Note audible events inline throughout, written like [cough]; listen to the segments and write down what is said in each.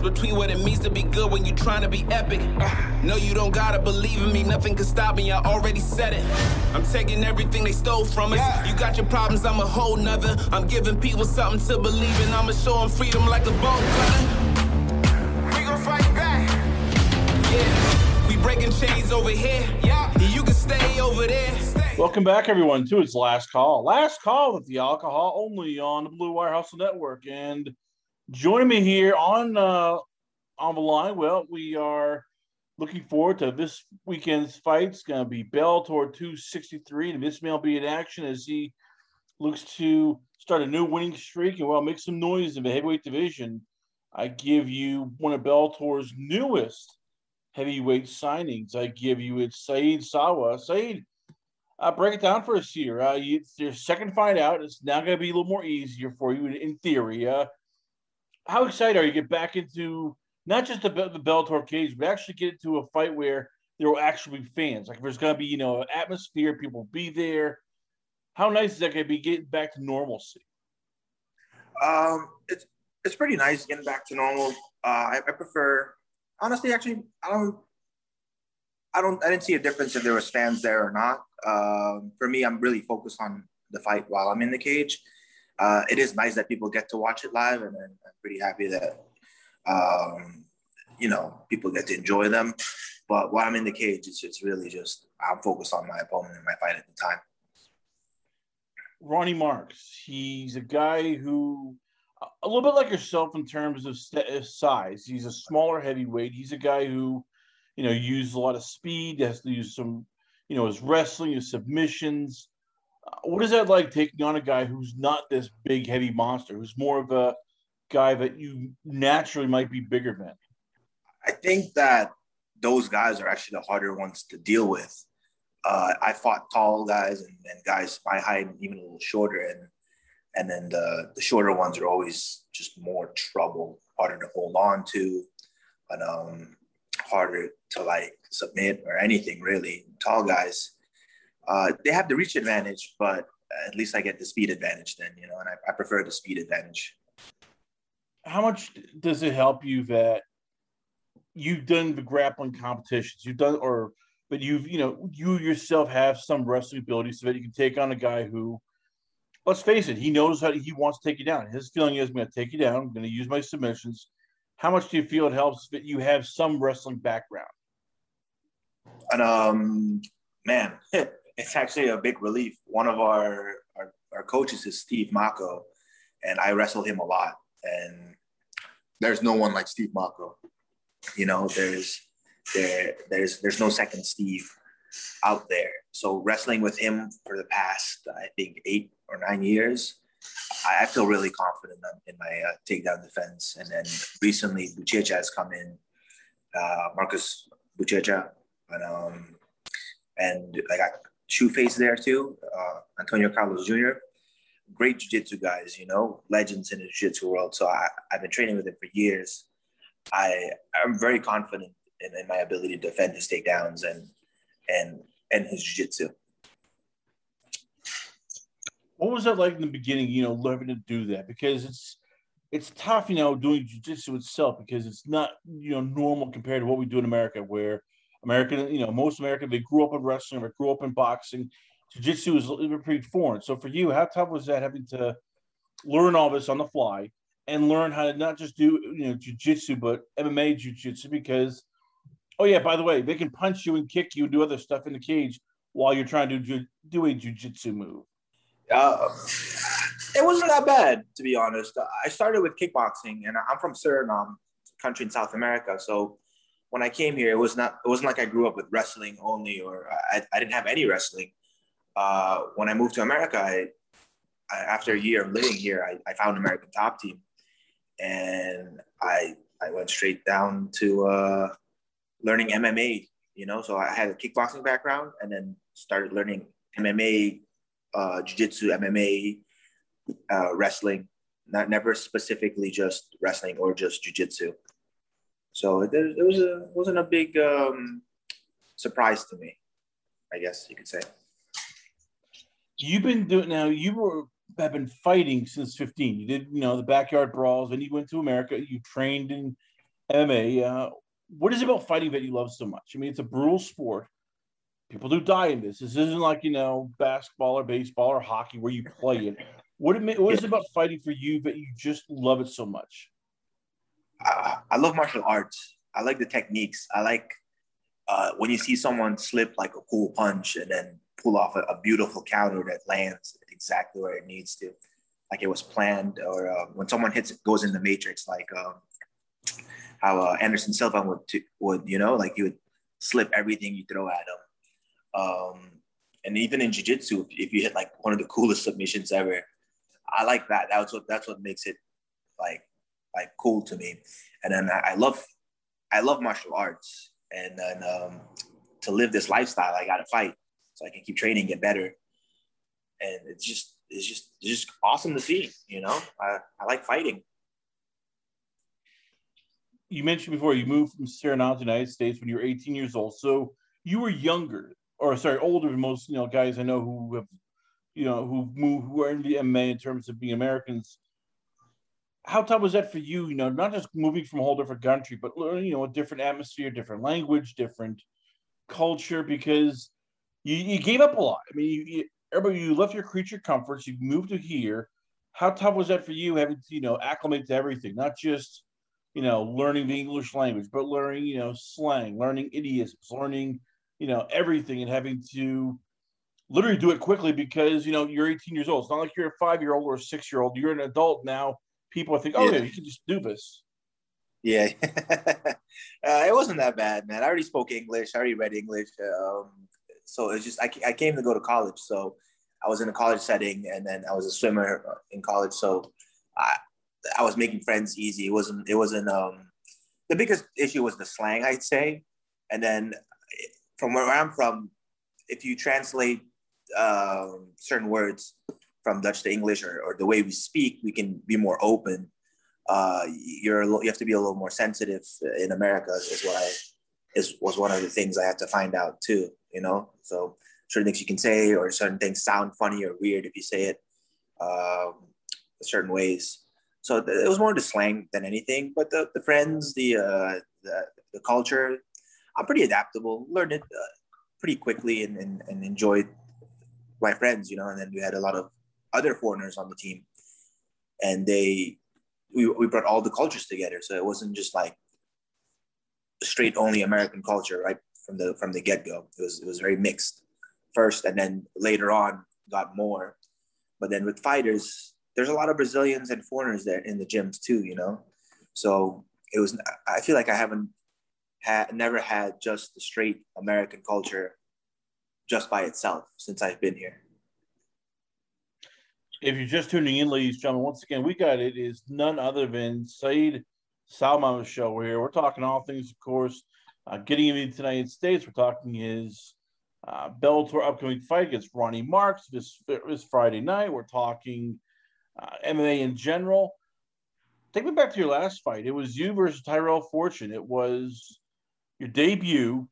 difference between what it means to be good when you're trying to be epic. No, you don't gotta believe in me, nothing can stop me, I already said it. I'm taking everything they stole from us. You got your problems, I'm a whole nother. I'm giving people something to believe in, I'ma show them freedom like a bolt cutter. We gon' fight back. Yeah, we breaking chains over here. Yeah, you can stay over there. Welcome back, everyone, to its last call. Last call with the alcohol only on the Blue Wire Hustle Network. And joining me here on uh, on the line, well, we are looking forward to this weekend's fight. It's going to be Bellator 263, and this may be in action as he looks to start a new winning streak and well make some noise in the heavyweight division. I give you one of Bellator's newest heavyweight signings. I give you it's Saeed Sowma. Saeed, uh, break it down for us here. Uh, you, your second fight out. It's now going to be a little more easier for you in, in theory. Uh, how excited are you to get back into not just the, the Bellator cage, but actually get into a fight where there will actually be fans? Like if there's going to be, you know, an atmosphere, people will be there. How nice is that going to be getting back to normalcy? Um, it's it's pretty nice getting back to normal. Uh, I, I prefer, honestly, actually, I don't I don't. I didn't see a difference if there was fans there or not. Um, for me, I'm really focused on the fight while I'm in the cage. Uh, it is nice that people get to watch it live, and, I'm pretty happy that um, you know people get to enjoy them. But while I'm in the cage, it's it's really just I'm focused on my opponent and my fight at the time. Ronny Markes, he's a guy who a little bit like yourself in terms of size. He's a smaller heavyweight. He's a guy who you know, uses a lot of speed, has to use some, you know, his wrestling, his submissions. What is that like taking on a guy who's not this big, heavy monster, who's more of a guy that you naturally might be bigger than? I think that those guys are actually the harder ones to deal with. Uh, I fought tall guys and, and, guys my height, even a little shorter, and and then the the shorter ones are always just more trouble, harder to hold on to, but um, harder to like submit or anything really. Tall guys, uh, they have the reach advantage, but at least I get the speed advantage then, you know, and I, I prefer the speed advantage. How much does it help you that you've done the grappling competitions, you've done, or, but you've, you know, you yourself have some wrestling ability so that you can take on a guy who, let's face it, he knows how he wants to take you down. His feeling is, I'm going to take you down. I'm going to use my submissions. How much do you feel it helps that you have some wrestling background? And um, man, [laughs] it's actually a big relief. One of our, our, our coaches is Steve Mocco, and I wrestle him a lot. And there's no one like Steve Mocco. You know, there's there there's there's no second Steve out there. So wrestling with him for the past I think eight or nine years, I feel really confident in my uh, takedown defense. And then recently, Buchecha has come in, uh, Marcus Buchecha, and um, and like I got Shoeface there too, uh, Antonio Carlos Jr. Great jiu-jitsu guys, you know, legends in the jiu-jitsu world. So I, I've been training with him for years. I I'm very confident in, in my ability to defend his takedowns and and and his jiu-jitsu. What was that like in the beginning? You know, learning to do that because it's it's tough, you know, doing jujitsu itself because it's not you know normal compared to what we do in America, where American, you know, most American they grew up in wrestling or grew up in boxing. Jiu-jitsu is pretty foreign. So for you, how tough was that having to learn all this on the fly and learn how to not just do you know jiu-jitsu but MMA jiu-jitsu because oh yeah, by the way, they can punch you and kick you and do other stuff in the cage while you're trying to do, do a jiu-jitsu move. Uh, it wasn't that bad, to be honest. I started with kickboxing, and I'm from Suriname, country in South America. So when I came here, it was not it wasn't like I grew up with wrestling only, or I, I didn't have any wrestling. Uh, when I moved to America, I, I, after a year of living here, I, I found American Top Team, and I I went straight down to uh, learning MMA. You know, so I had a kickboxing background, and then started learning MMA uh, jiu-jitsu, MMA, uh, wrestling, not never specifically just wrestling or just jiu-jitsu. So it, it was a wasn't a big um, surprise to me, I guess you could say. You've been doing now. You were have been fighting since 15. You did, you know, the backyard brawls, and you went to America. You trained in MMA. Uh, what is it about fighting that you love so much? I mean, it's a brutal sport. People do die in this. This isn't like you know basketball or baseball or hockey where you play it. What, it, what is it about fighting for you that you just love it so much? Uh, I love martial arts. I like the techniques. I like uh, when you see someone slip like a cool punch and then pull off a, a, beautiful counter that lands exactly where it needs to, like it was planned. Or uh, when someone hits it, goes in the matrix, like um, how uh, Anderson Silva would, t- would, you know, like you would slip everything you throw at him. Um, and even in jiu-jitsu, if you hit like one of the coolest submissions ever, I like that. That's what that's what makes it like like cool to me. And then I, I love I love martial arts, and then um, to live this lifestyle, I got to fight so I can keep training, get better, and it's just it's just it's just awesome to see. You know, I, I like fighting. You mentioned before you moved from Suriname to the United States when you were 18 years old, so you were younger, or sorry, older than most you know guys I know who have you know who moved who are in the MMA in terms of being Americans how tough was that for you? You know, not just moving from a whole different country, but learning, you know, a different atmosphere, different language, different culture, because you, you gave up a lot. I mean, you, you, everybody, you left your creature comforts, you moved to here. How tough was that for you having to, you know, acclimate to everything, not just, you know, learning the English language, but learning, you know, slang, learning idioms, learning, you know, everything and having to literally do it quickly because, you know, you're 18 years old. It's not like you're a five year old or a six year old. You're an adult now people think, oh yeah, yeah you can just do this. Yeah, [laughs] uh, it wasn't that bad, man. I already spoke English. I already read English. Um, so it's just I, I came to go to college. So I was in a college setting, and then I was a swimmer in college. So I I was making friends easy. It wasn't it wasn't um the biggest issue was the slang, I'd say. And then from where I'm from, if you translate um, certain words, from Dutch to English or, or the way we speak, we can be more open. Uh, you're you have to be a little more sensitive in America is what I is was one of the things I had to find out too. You know, so certain things you can say or certain things sound funny or weird if you say it um, certain ways. So it was more the slang than anything, but the, the friends, the, uh, the the culture, I'm pretty adaptable. Learned it uh, pretty quickly and, and, and enjoyed my friends, you know. And then we had a lot of other foreigners on the team, and they we, we brought all the cultures together. So it wasn't just like straight only American culture, right from the from the get go. It was it was very mixed first, and then later on got more. But then with fighters, there's a lot of Brazilians and foreigners there in the gyms too, you know. So it was. I feel like I haven't had never had just the straight American culture just by itself since I've been here. If you're just tuning in, ladies and gentlemen, once again, we got it is none other than Saeed Salman's show here. We're talking all things, of course, uh, getting him into the United States. We're talking his uh, Bellator upcoming fight against Ronny Markes this, this Friday night. We're talking uh, MMA in general. Take me back to your last fight. It was you versus Tyrell Fortune. It was your debut.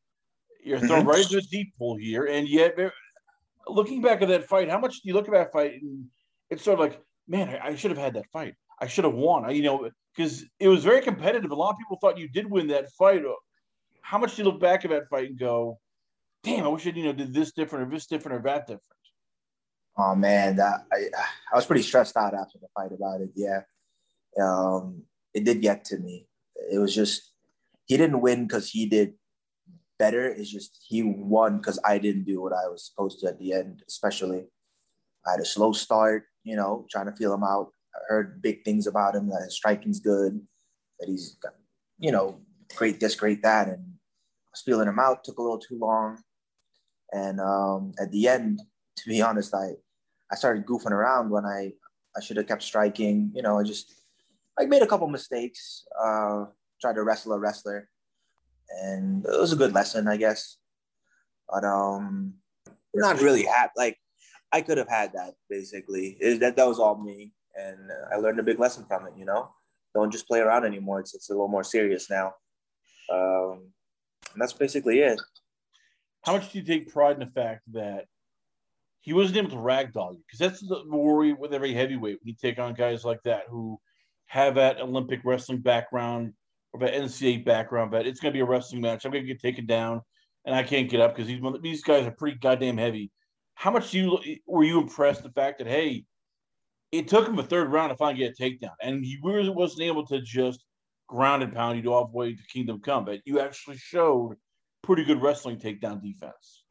You're thrown mm-hmm. right into the deep pool here, and yet, looking back at that fight, how much do you look at that fight and it's sort of like, man, I, I should have had that fight. I should have won. I, you know, because it was very competitive. A lot of people thought you did win that fight. How much do you look back at that fight and go, damn, I wish I, you know, did this different or this different or that different? Oh man, that I I was pretty stressed out after the fight about it. Yeah, um, it did get to me. It was just he didn't win because he did better. It's just he won because I didn't do what I was supposed to at the end, especially. I had a slow start, you know, trying to feel him out. I heard big things about him that his striking's good, that he's you know, great this, great that. And I was feeling him out, took a little too long. And um, at the end, [laughs] to be honest, I, I started goofing around when I, I should have kept striking. You know, I just I made a couple mistakes, uh, tried to wrestle a wrestler. And it was a good lesson, I guess. But um, not really happy. Like I could have had that basically. It, that that was all me, and I learned a big lesson from it. You know, don't just play around anymore. It's it's a little more serious now. Um, and that's basically it. How much do you take pride in the fact that he wasn't able to ragdoll you? Because that's the worry with every heavyweight when you take on guys like that who have that Olympic wrestling background or that NCAA background vet. It's going to be a wrestling match. I'm going to get taken down, and I can't get up because these these guys are pretty goddamn heavy. How much you were you impressed the fact that hey, it took him a third round to finally get a takedown, and he really wasn't able to just ground and pound you to the way to Kingdom Come, but you actually showed pretty good wrestling takedown defense.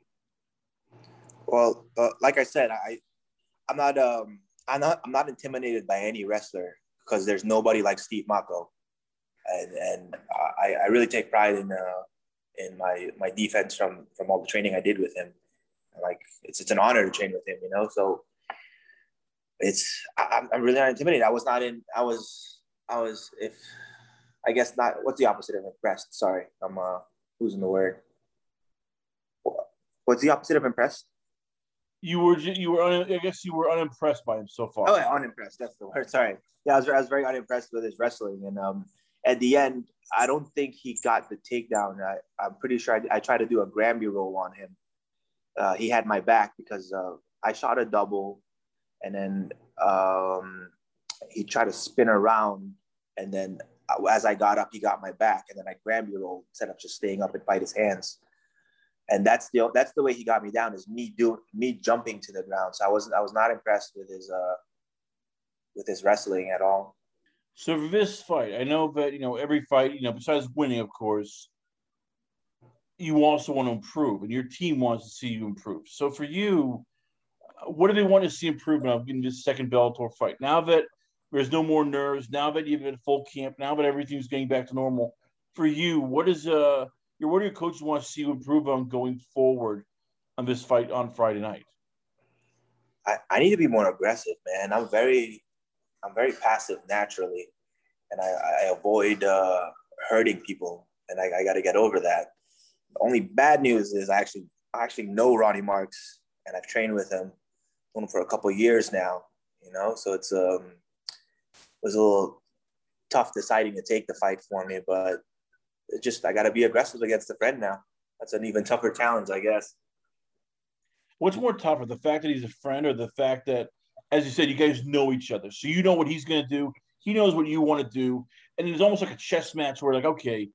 Well, uh, like I said, I I'm not um I'm not I'm not intimidated by any wrestler because there's nobody like Steve Mocco, and and I, I really take pride in uh in my my defense from from all the training I did with him. Like it's it's an honor to train with him, you know. So it's I, I'm really not intimidated. I was not in. I was I was if I guess not. What's the opposite of impressed? Sorry, I'm uh losing the word. What's the opposite of impressed? you were you were un, I guess you were unimpressed by him so far. Oh, yeah, unimpressed. That's the word. Sorry. Yeah, I was, I was very unimpressed with his wrestling, and um, at the end, I don't think he got the takedown. I, I'm pretty sure I, I tried to do a Granby roll on him. Uh, he had my back because uh, I shot a double, and then um, he tried to spin around, and then as I got up, he got my back, and then I Granby roll instead of just staying up and fight his hands and that's the that's the way he got me down is me doing me jumping to the ground. So I wasn't I was not impressed with his uh with his wrestling at all. So for this fight, I know that you know every fight, you know, besides winning, of course, you also want to improve, and your team wants to see you improve. So for you, what do they want to see improvement of in this second Bellator fight? Now that there's no more nerves, now that you've been full camp, now that everything's getting back to normal, for you, what is uh your what do your coaches want to see you improve on going forward on this fight on Friday night? I, I need to be more aggressive, man. I'm very I'm very passive naturally, and I, I avoid uh, hurting people, and I, I got to get over that. The only bad news is I actually I actually know Ronny Markes, and I've trained with him, him for a couple years now. You know, so it's um it was a little tough deciding to take the fight for me, but just I got to be aggressive against a friend now. That's an even tougher challenge, I guess. What's more tougher, the fact that he's a friend, or the fact that, as you said, you guys know each other, so you know what he's going to do, he knows what you want to do, and it's almost like a chess match where, like, okay,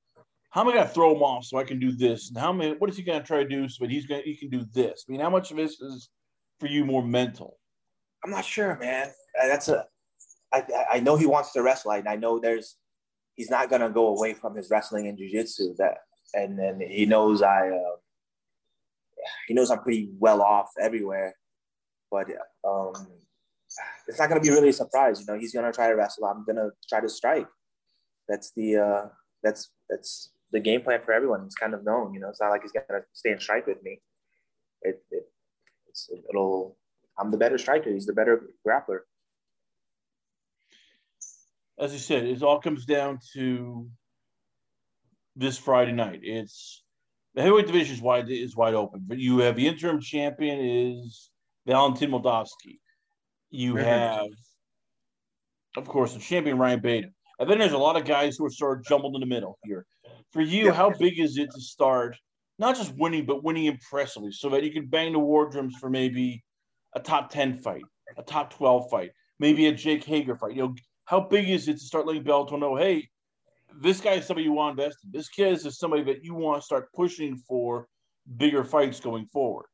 how am I going to throw him off so I can do this, and how many, what is he going to try to do so that he's going to, he can do this? I mean, how much of this is for you more mental? I'm not sure, man. That's a, I, I know he wants to wrestle, and I know there's he's not gonna go away from his wrestling and jujitsu. That and then he knows I uh, he knows I'm pretty well off everywhere, but um, it's not gonna be really a surprise. You know, he's gonna try to wrestle. I'm gonna try to strike. That's the uh, that's that's the game plan for everyone. It's kind of known. You know, it's not like he's gonna stay and strike with me. It, it it's it'll. I'm the better striker. He's the better grappler as I said, it all comes down to this Friday night. It's the heavyweight division is wide is wide open, but you have the interim champion is Valentin Moldavsky. You mm-hmm. have, of course, the champion Ryan Bader. And then there's a lot of guys who are sort of jumbled in the middle here. For you, how big is it to start not just winning, but winning impressively so that you can bang the war drums for maybe a top 10 fight, a top 12 fight, maybe a Jake Hager fight? You know, how big is it to start letting Bellator know, hey, this guy is somebody you want to invest in. This kid is somebody that you want to start pushing for bigger fights going forward.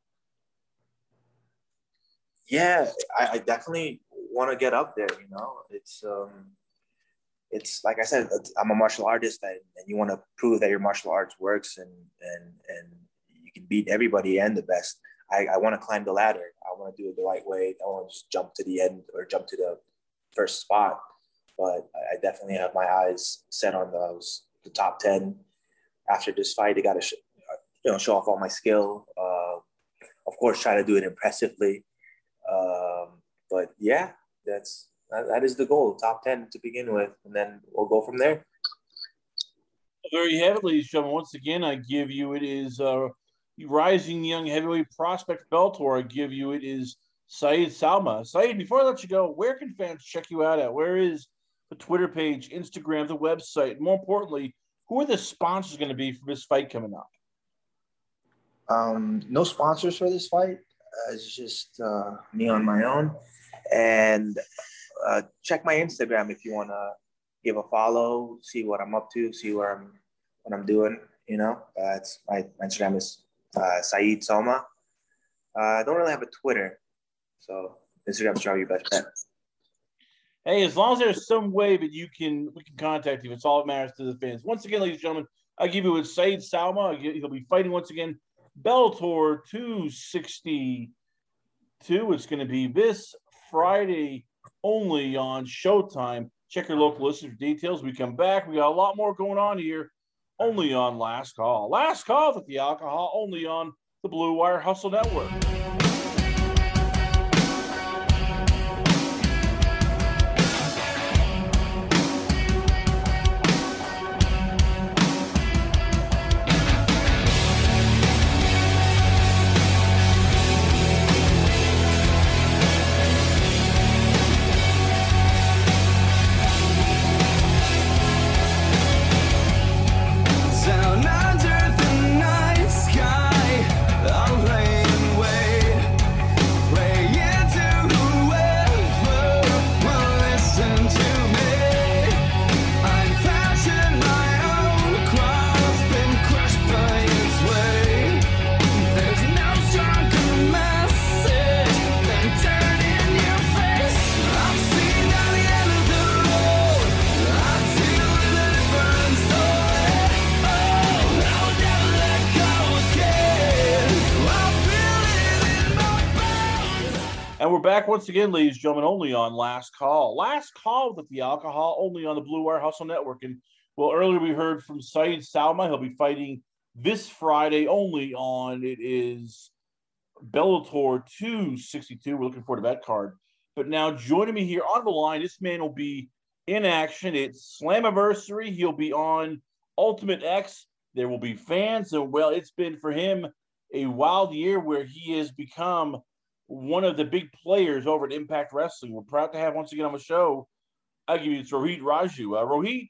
Yeah, I, I definitely want to get up there. You know, it's um, it's like I said, I'm a martial artist, and, and you want to prove that your martial arts works, and and and you can beat everybody and the best. I, I want to climb the ladder. I want to do it the right way. I want to just jump to the end or jump to the first spot but I definitely have my eyes set on those the top ten. After this fight, I got to sh- you know show off all my skill. Uh, of course, try to do it impressively. Um, but yeah, that's that, that is the goal. Top ten to begin with, and then we'll go from there. There you have it, ladies and gentlemen. Once again, I give you it is uh, rising young heavyweight prospect Bellator. I give you it is Saeed Salma. Saeed, before I let you go, where can fans check you out at? Where is the Twitter page, Instagram, the website. More importantly, who are the sponsors going to be for this fight coming up? Um, no sponsors for this fight. Uh, it's just uh, me on my own. And uh, check my Instagram if you want to give a follow, see what I'm up to, see where I'm what I'm doing. You know, uh, my, my Instagram is uh, Saeed Sowma. Uh, I don't really have a Twitter, so Instagram's probably your best bet. Hey, as long as there's some way that you can we can contact you, it's all that matters to the fans. Once again, ladies and gentlemen, I give you with Saeed Salma. He'll be fighting once again Bellator 262. It's going to be this Friday only on Showtime. Check your local listings for details. We come back. We got a lot more going on here, only on Last Call. Last Call with the alcohol, only on the Blue Wire Hustle Network. Once again, ladies and gentlemen, only on Last Call. Last Call with the alcohol, only on the Blue Wire Hustle Network. And well, earlier we heard from Saeed Salma. He'll be fighting this Friday only on it is Bellator 262. We're looking forward to that card. But now joining me here on the line, this man will be in action. It's Slammiversary. He'll be on Ultimate X. There will be fans, and well, it's been for him a wild year where he has become one of the big players over at Impact Wrestling. We're proud to have once again on the show. I give you it's Rohit Raju. Uh, Rohit,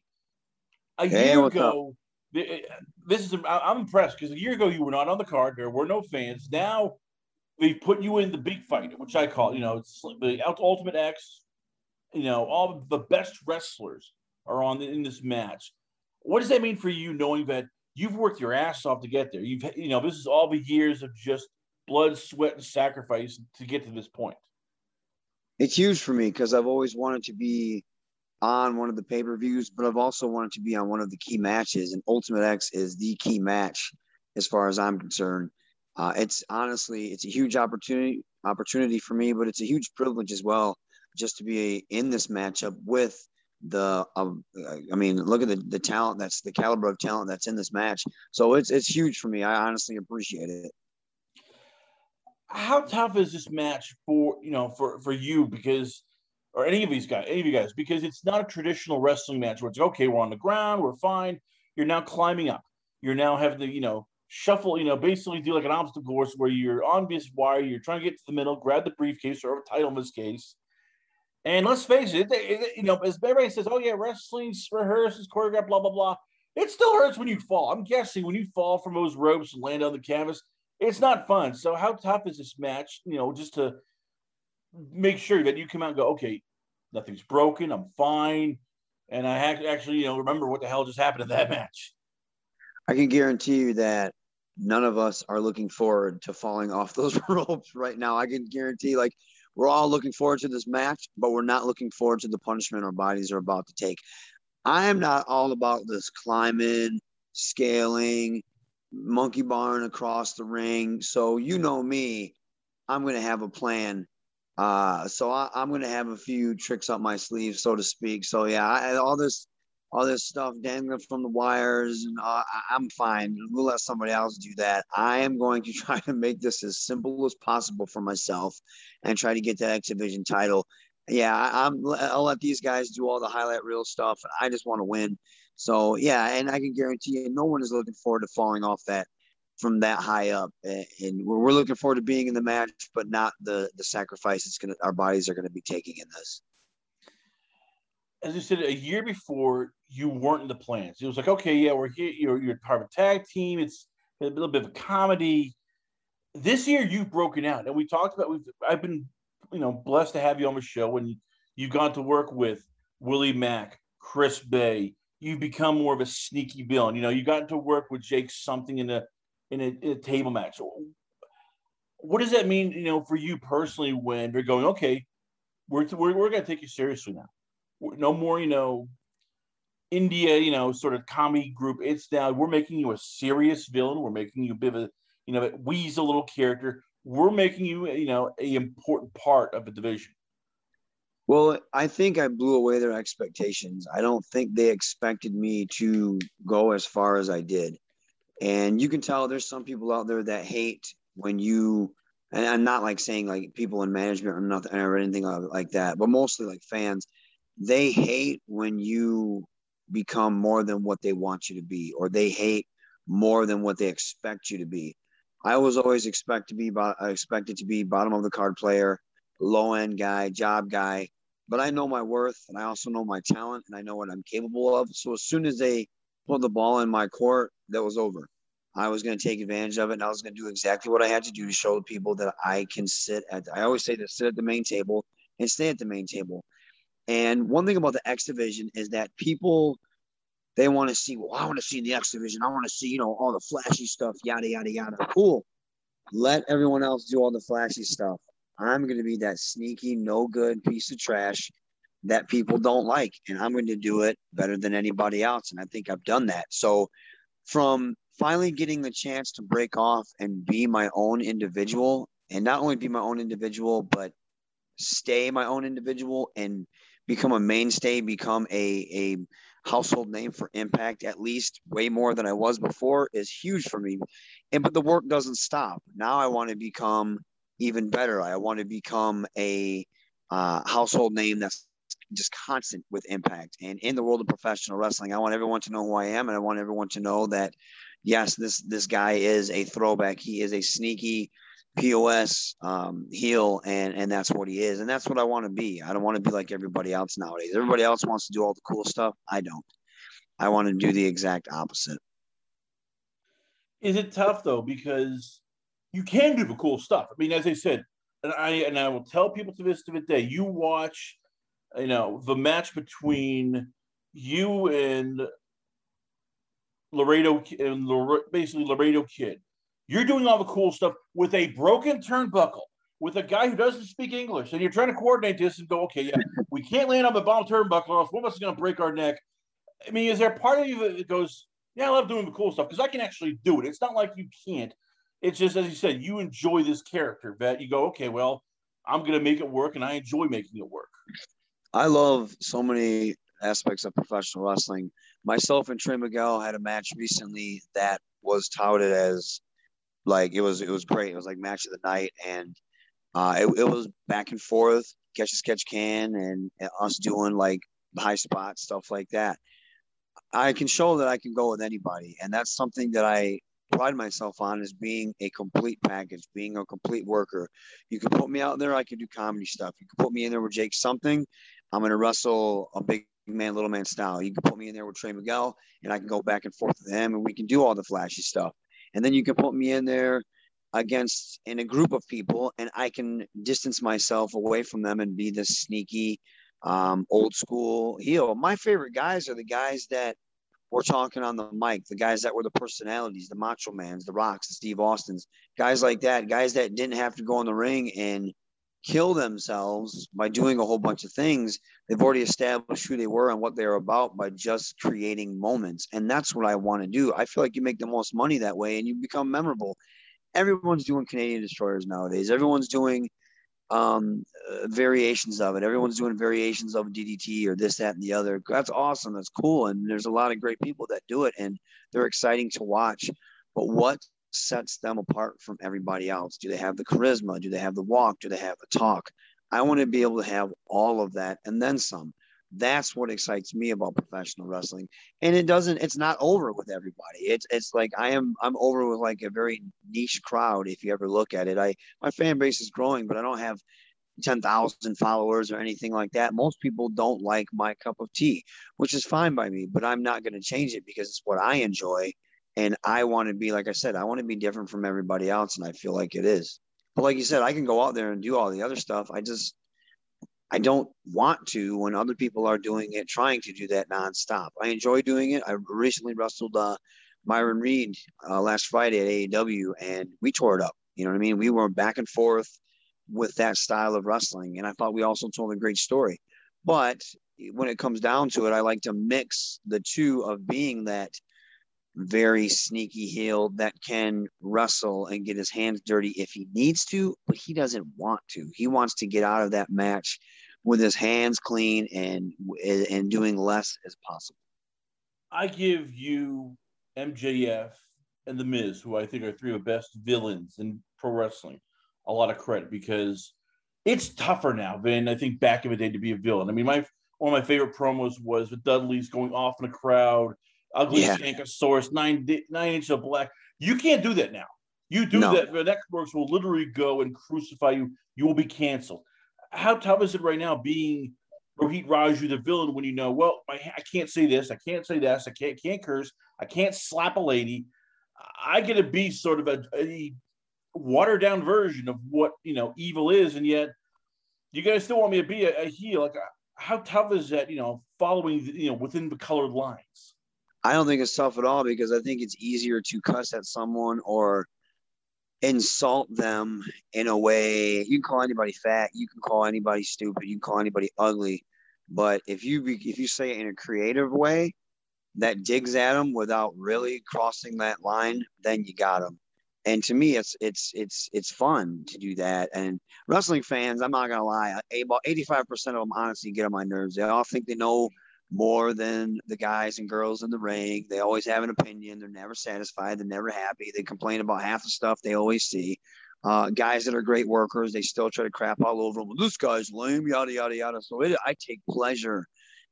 a hey, year ago, uh, this is I'm impressed because a year ago you were not on the card. There were no fans. Now they've put you in the big fight, which I call you know it's the Ultimate X. You know all the best wrestlers are on in this match. What does that mean for you, knowing that you've worked your ass off to get there? You've you know this is all the years of just blood, sweat, and sacrifice to get to this point? It's huge for me because I've always wanted to be on one of the pay per views, but I've also wanted to be on one of the key matches. And Ultimate X is the key match as far as I'm concerned. Uh, it's honestly, it's a huge opportunity opportunity for me, but it's a huge privilege as well just to be in this matchup with the uh, I mean, look at the, the talent that's the caliber of talent that's in this match. So it's it's huge for me. I honestly appreciate it how tough is this match for you know for for you because or any of these guys any of you guys because it's not a traditional wrestling match where it's okay we're on the ground we're fine. You're now climbing up. You're now having to you know shuffle you know basically do like an obstacle course where you're on this wire you're trying to get to the middle grab the briefcase or a title in this case. And let's face it, it, it you know as everybody says oh yeah wrestling's rehearsed choreographed blah blah blah. It still hurts when you fall. I'm guessing when you fall from those ropes and land on the canvas it's not fun. So how tough is this match? You know, just to make sure that you come out and go, okay, nothing's broken, I'm fine, and I actually, you know, remember what the hell just happened in that [laughs] match. I can guarantee you that none of us are looking forward to falling off [laughs] those ropes right now. I can guarantee, like, we're all looking forward to this match, but we're not looking forward to the punishment our bodies are about to take. I am not all about this climbing, scaling, monkey barn across the ring. So you know me, I'm going to have a plan. Uh, so I, am going to have a few tricks up my sleeve, so to speak. So yeah, I, all this, all this stuff dangling from the wires, and uh, I'm fine. We'll let somebody else do that. I am going to [laughs] try to make this as simple as possible for myself, and try to get that X Division title. Yeah, I, I'm. I'll let these guys do all the highlight reel stuff. I just want to win. So yeah, and I can guarantee you, no one is looking forward to falling off that from that high up, and we're we're looking forward to being in the match, but not the the sacrifice it's gonna our bodies are gonna be taking in this. As you said, a year before you weren't in the plans. It was like, okay, yeah, we're here. You're you're part of a tag team. It's a little bit of a comedy. This year, you've broken out, and we talked about. We've I've been, you know, blessed to have you on the show, and you've gone to work with Willie Mack, Chris Bey. You've become more of a sneaky villain. You know, you got to work with Jake something in a in a, in a table match. What does that mean, you know, for you personally when they're going, okay, we're we're, we're going to take you seriously now. No more, you know, India, you know, sort of comedy group. It's now we're making you a serious villain. We're making you a bit of a, you know, weasel little character. We're making you, you know, a important part of the division. Well, I think I blew away their expectations. I don't think they expected me to go as far as I did. And you can tell there's some people out there that hate when you, and I'm not like saying like people in management or nothing or anything like that, but mostly like fans, they hate when you become more than what they want you to be, or they hate more than what they expect you to be. I was always expect to be, I expected to be bottom of the card player, low end guy, job guy, but I know my worth and I also know my talent and I know what I'm capable of. So as soon as they put the ball in my court, that was over. I was going to take advantage of it and I was going to do exactly what I had to do to show the people that I can sit at. I always say to sit at the main table and stay at the main table. And one thing about the X division is that people they want to see, well, I want to see the X division. I want to see, you know, all the flashy stuff, yada yada yada. Cool. Let everyone else do all the flashy stuff. I'm going to be that sneaky, no good piece of trash that people don't like. And I'm going to do it better than anybody else. And I think I've done that. So, from finally getting the chance to break off and be my own individual, and not only be my own individual, but stay my own individual and become a mainstay, become a, a household name for impact, at least way more than I was before, is huge for me. And but the work doesn't stop. Now I want to become even better. I want to become a uh, household name that's just constant with impact. And in the world of professional wrestling, I want everyone to know who I am, and I want everyone to know that yes, this this guy is a throwback. He is a sneaky pos um, heel, and and that's what he is, and that's what I want to be. I don't want to be like everybody else nowadays. Everybody else wants to do all the cool stuff. I don't. I want to do the exact opposite. Is it tough though? Because you can do the cool stuff. I mean, as I said, and I and I will tell people to this to the day, you watch, you know, the match between you and Laredo and basically Laredo Kid. You're doing all the cool stuff with a broken turnbuckle with a guy who doesn't speak English, and you're trying to coordinate this and go, okay, yeah, [laughs] we can't land on the bottom turnbuckle, or else one of us is going to break our neck. I mean, is there part of you that goes, yeah, I love doing the cool stuff because I can actually do it. It's not like you can't. It's just as you said, you enjoy this character that you go, okay, well, I'm gonna make it work, and I enjoy making it work. I love so many aspects of professional wrestling. Myself and Trey Miguel had a match recently that was touted as like it was it was great. It was like match of the night, and uh, it, it was back and forth, catch as catch can, and, and us doing like high spot stuff like that. I can show that I can go with anybody, and that's something that I pride myself on is being a complete package, being a complete worker. You can put me out there, I can do comedy stuff. You can put me in there with Jake something, I'm going to wrestle a big man, little man style. You can put me in there with Trey Miguel, and I can go back and forth with him, and we can do all the flashy stuff. And then you can put me in there against in a group of people, and I can distance myself away from them and be this sneaky, um, old school heel. My favorite guys are the guys that we're talking on the mic, the guys that were the personalities, the Macho Mans, the Rocks, the Steve Austins, guys like that, guys that didn't have to go in the ring and kill themselves by doing a whole bunch of things. They've already established who they were and what they're about by just creating moments. And that's what I want to do. I feel like you make the most money that way and you become memorable. Everyone's doing Canadian destroyers nowadays. Everyone's doing um, uh, variations of it. Everyone's doing variations of DDT or this, that, and the other. That's awesome. That's cool. And there's a lot of great people that do it, and they're exciting to watch. But what sets them apart from everybody else? Do they have the charisma? Do they have the walk? Do they have the talk? I want to be able to have all of that and then some. That's what excites me about professional wrestling. And it doesn't, it's not over with everybody. It's it's like I am I'm over with like a very niche crowd if you ever look at it. I my fan base is growing, but I don't have 10,000 followers or anything like that. Most people don't like my cup of tea, which is fine by me, but I'm not going to change it because it's what I enjoy. And I want to be, like I said, I want to be different from everybody else. And I feel like it is. But like you said, I can go out there and do all the other stuff. I just, I don't want to when other people are doing it, trying to do that nonstop. I enjoy doing it. I recently wrestled uh, Myron Reed uh, last Friday at AEW, and we tore it up. You know what I mean? We were back and forth with that style of wrestling, and I thought we also told a great story. But when it comes down to it, I like to mix the two of being that very sneaky heel that can wrestle and get his hands dirty if he needs to, but he doesn't want to. He wants to get out of that match with his hands clean and and doing less as possible. I give you MJF and The Miz, who I think are three of the best villains in pro wrestling, a lot of credit because it's tougher now than I think back in the day to be a villain. I mean, my one of my favorite promos was with Dudley's going off in the crowd, ugly yeah. Skankosaurus, nine nine inches of black. You can't do that now. You do no. that, the next works will literally go and crucify you. You will be canceled. How tough is it right now being Rohit Raju, the villain, when you know, well, I, I can't say this, I can't say this, I can't can't curse, I can't slap a lady. I get to be sort of a, a watered down version of what you know evil is, and yet you guys still want me to be a, a heel. Like, uh, how tough is that? You know, following the, you know within the colored lines. I don't think it's tough at all because I think it's easier to cuss at someone or insult them in a way. You can call anybody fat, you can call anybody stupid, you can call anybody ugly, but if you if you say it in a creative way that digs at them without really crossing that line, then you got them. And to me, it's it's it's it's fun to do that. And wrestling fans, I'm not gonna lie, about 85% of them honestly get on my nerves. They all think they know more than the guys and girls in the ring. They always have an opinion. They're never satisfied. They're never happy. They complain about half the stuff they always see. Uh, guys that are great workers, they still try to crap all over them. This guy's lame, yada yada yada. So it, I take pleasure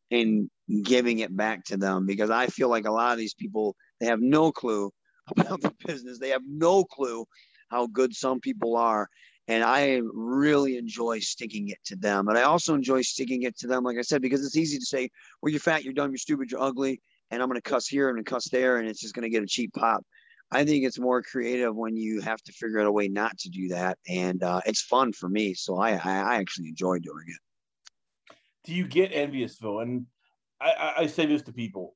in giving it back to them because I feel like a lot of these people they have no clue [laughs] about the business. They have no clue how good some people are. And I really enjoy sticking it to them. And I also enjoy sticking it to them, like I said, because it's easy to say, well, you're fat, you're dumb, you're stupid, you're ugly, and I'm going to cuss here and cuss there, and it's just going to get a cheap pop. I think it's more creative when you have to figure out a way not to do that, and uh, it's fun for me. So I, I, I actually enjoy doing it. Do you get envious though? And I, I say this to people: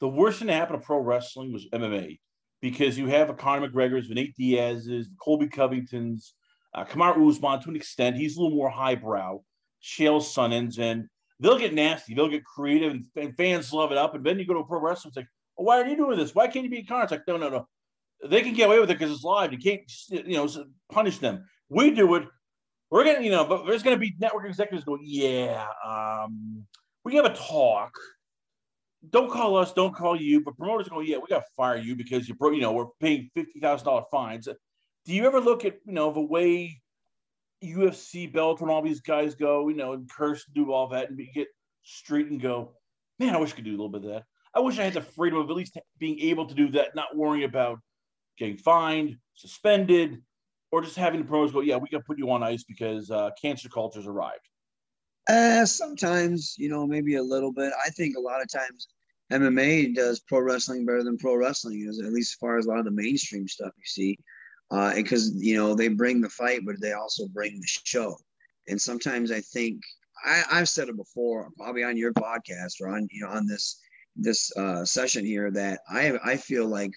the worst thing that happened to pro wrestling was MMA, because you have a Conor McGregor's, Nate Diaz's, Colby Covington's, uh, Kamaru Usman to an extent. He's a little more highbrow. Chael Sonnens, and they'll get nasty. They'll get creative, and, and, fans love it up. And then you go to a pro wrestling, it's like, well, why are you doing this? Why can't you be Conor? It's like, no, no, no they can get away with it because it's live. You can't, you know, punish them. We do it. We're gonna, you know, but there's gonna be network executives going, yeah, um, we have a talk. Don't call us, don't call you. But promoters go, yeah, we got to fire you because you're, you know, we're paying fifty thousand dollar fines. Do you ever look at, you know, the way UFC, Bellator, and all these guys go, you know, and curse, do all that, and get straight and go, man, I wish I could do a little bit of that. I wish I had the freedom of at least being able to do that, not worrying about getting fined, suspended, or just having the pros go, yeah, we got to put you on ice because uh, cancer culture's arrived? Uh, sometimes, you know, maybe a little bit. I think a lot of times MMA does pro wrestling better than pro wrestling is, at least as far as a lot of the mainstream stuff you see. Uh, because, you know, they bring the fight, but they also bring the show. And sometimes I think I, I've said it before, probably on your podcast or on, you know, on this this uh, session here that I I feel like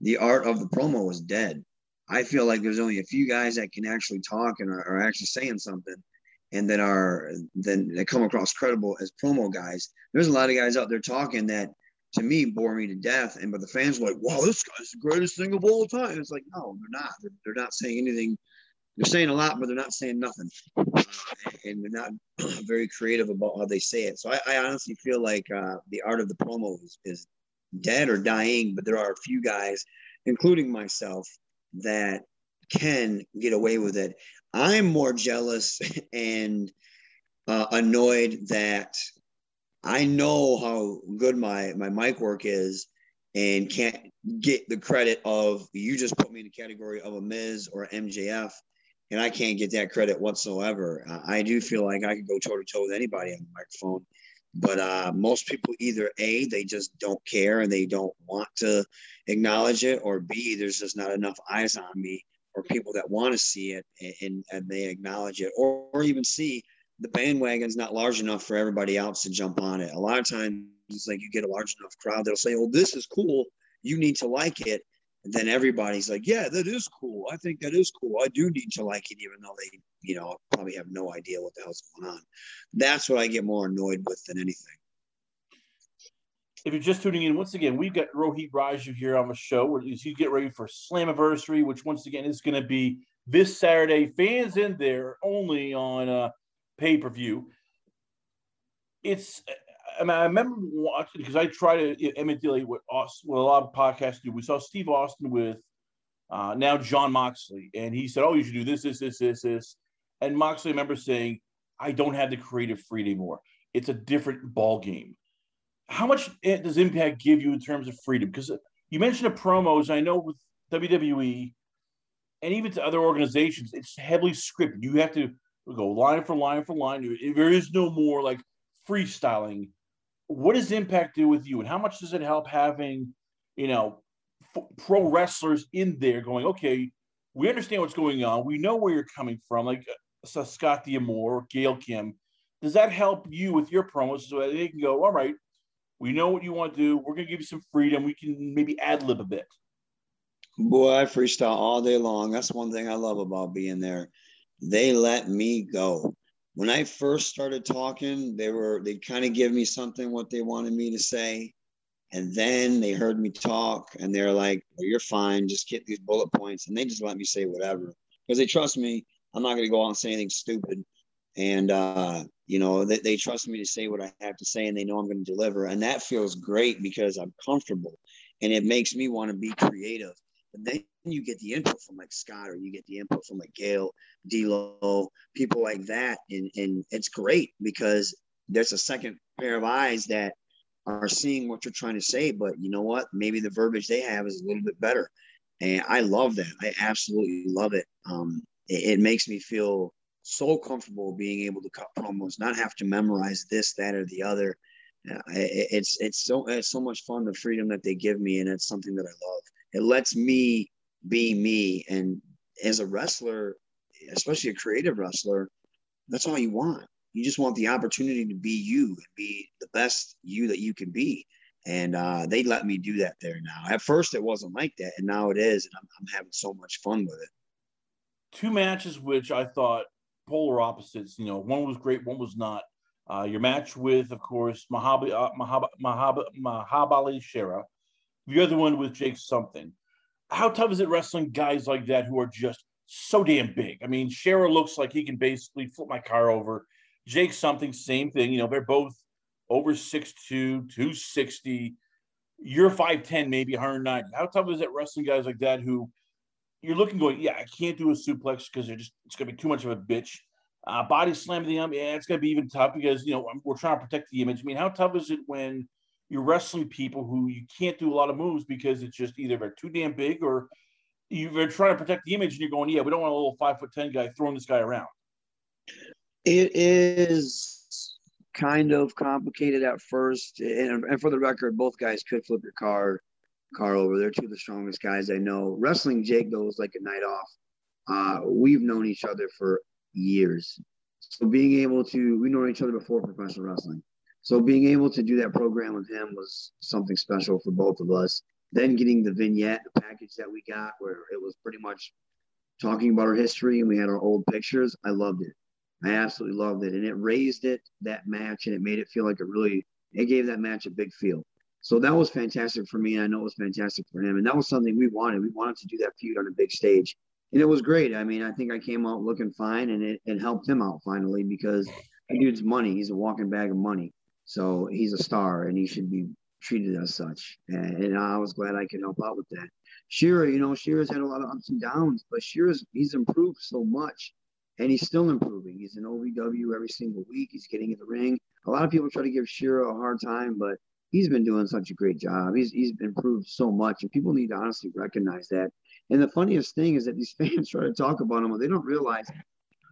the art of the promo is dead. I feel like there's only a few guys that can actually talk and are, are actually saying something and that are then that come across credible as promo guys. There's a lot of guys out there talking that to me bore me to death. And but the fans were like, wow, this guy's the greatest thing of all time. It's like, no, they're not. They're, they're not saying anything. They're saying a lot, but they're not saying nothing. Uh, and they're not [clears throat] very creative about how they say it. So I, I honestly feel like uh, the art of the promo is, is dead or dying, but there are a few guys, including myself, that can get away with it. I'm more jealous [laughs] and uh, annoyed that I know how good my my mic work is and can't get the credit of you just put me in the category of a Miz or MJF and I can't get that credit whatsoever. Uh, I do feel like I could go toe to toe with anybody on the microphone but uh, most people either a they just don't care and they don't want to acknowledge it or b there's just not enough eyes on me or people that want to see it and, and they acknowledge it or, or even see the bandwagon's not large enough for everybody else to jump on it. A lot of times it's like you get a large enough crowd that'll say, "Oh, this is cool. You need to like it." And then everybody's like, "Yeah, that is cool. I think that is cool. I do need to like it, even though they, you know, probably have no idea what the hell's going on." That's what I get more annoyed with than anything. If you're just tuning in, once again, we've got Rohit Raju here on the show. You get ready for Slammiversary, which once again is going to be this Saturday. Fans in there only on uh, pay per view. It's I mean, I remember watching because I try to emulate what Austin, what a lot of podcasts do. We saw Steve Austin with uh, now Jon Moxley, and he said, "Oh, you should do this, this, this, this, this." And Moxley, I remember saying, "I don't have the creative freedom anymore. It's a different ball game." How much does Impact give you in terms of freedom? Because you mentioned the promos. I know with WWE and even to other organizations, it's heavily scripted. You have to go line for line for line. There is no more like freestyling. What does impact do with you and how much does it help having you know f- pro wrestlers in there going okay we understand what's going on. We know where you're coming from like uh, scott d'amore gail kim. Does that help you with your promos so that they can go all right we know what you want to do. We're going to give you some freedom. We can maybe ad lib a bit. Boy i freestyle all day long. That's one thing i love about being there they let me go when I first started talking, they were they'd kind of give me something what they wanted me to say. And then they heard me talk and they're like, you're fine, just get these bullet points. And they just let me say whatever. Because they trust me. I'm not gonna go out and say anything stupid. And uh, you know, they, they trust me to say what I have to say and they know I'm gonna deliver. And that feels great because I'm comfortable and it makes me want to be creative. Then you get the input from like Scott or you get the input from like Gail, D'Lo, people like that, and and it's great because there's a second pair of eyes that are seeing what you're trying to say. But you know what? Maybe the verbiage they have is a little bit better, and I love that. I absolutely love it. Um, it, it makes me feel so comfortable being able to cut promos, not have to memorize this, that, or the other. Uh, it, it's it's so it's so much fun the freedom that they give me, and it's something that I love. It lets me be me. And as a wrestler, especially a creative wrestler, that's all you want. You just want the opportunity to be you and be the best you that you can be. And uh, they let me do that there now. At first, it wasn't like that, and now it is, and I'm, I'm having so much fun with it. Two matches which I thought polar opposites. You know, one was great, one was not. Uh, your match with, of course, Mahab- uh, Mahab- Mahab- Mahabali Shera. The other one with Jake something how tough is it wrestling guys like that who are just so damn big? I mean, Shera looks like he can basically flip my car over. Jake something, same thing. You know, they're both over 6'2, 260. You're 5'10, maybe 190. How tough is it wrestling guys like that who you're looking going, yeah, I can't do a suplex because they're just it's gonna be too much of a bitch. Uh, body slam the arm, yeah, it's gonna be even tough because you know we're trying to protect the image. I mean, how tough is it when you're wrestling people who you can't do a lot of moves because it's just either they're too damn big or you're trying to protect the image and you're going, yeah, we don't want a little five foot ten guy throwing this guy around. It is kind of complicated at first, and, and for the record, both guys could flip your car car over. They're two of the strongest guys I know. Wrestling Jake though is like a night off. Uh, we've known each other for years, so being able to we know each other before professional wrestling. So being able to do that program with him was something special for both of us. Then getting the vignette, the package that we got, where it was pretty much talking about our history and we had our old pictures. I loved it. I absolutely loved it, and it raised it that match, and it made it feel like it really. It gave that match a big feel. So that was fantastic for me. And I know it was fantastic for him, and that was something we wanted. We wanted to do that feud on a big stage, and it was great. I mean, I think I came out looking fine, and it, it helped him out finally because that dude's money. He's a walking bag of money. So he's a star and he should be treated as such. And, and I was glad I could help out with that. Shera, you know, Shera's had a lot of ups and downs, but Shera's he's improved so much and he's still improving. He's in OVW every single week. He's getting in the ring. A lot of people try to give Shera a hard time, but he's been doing such a great job. He's he's improved so much, and people need to honestly recognize that. And the funniest thing is that these [laughs] fans try to talk about him, but they don't realize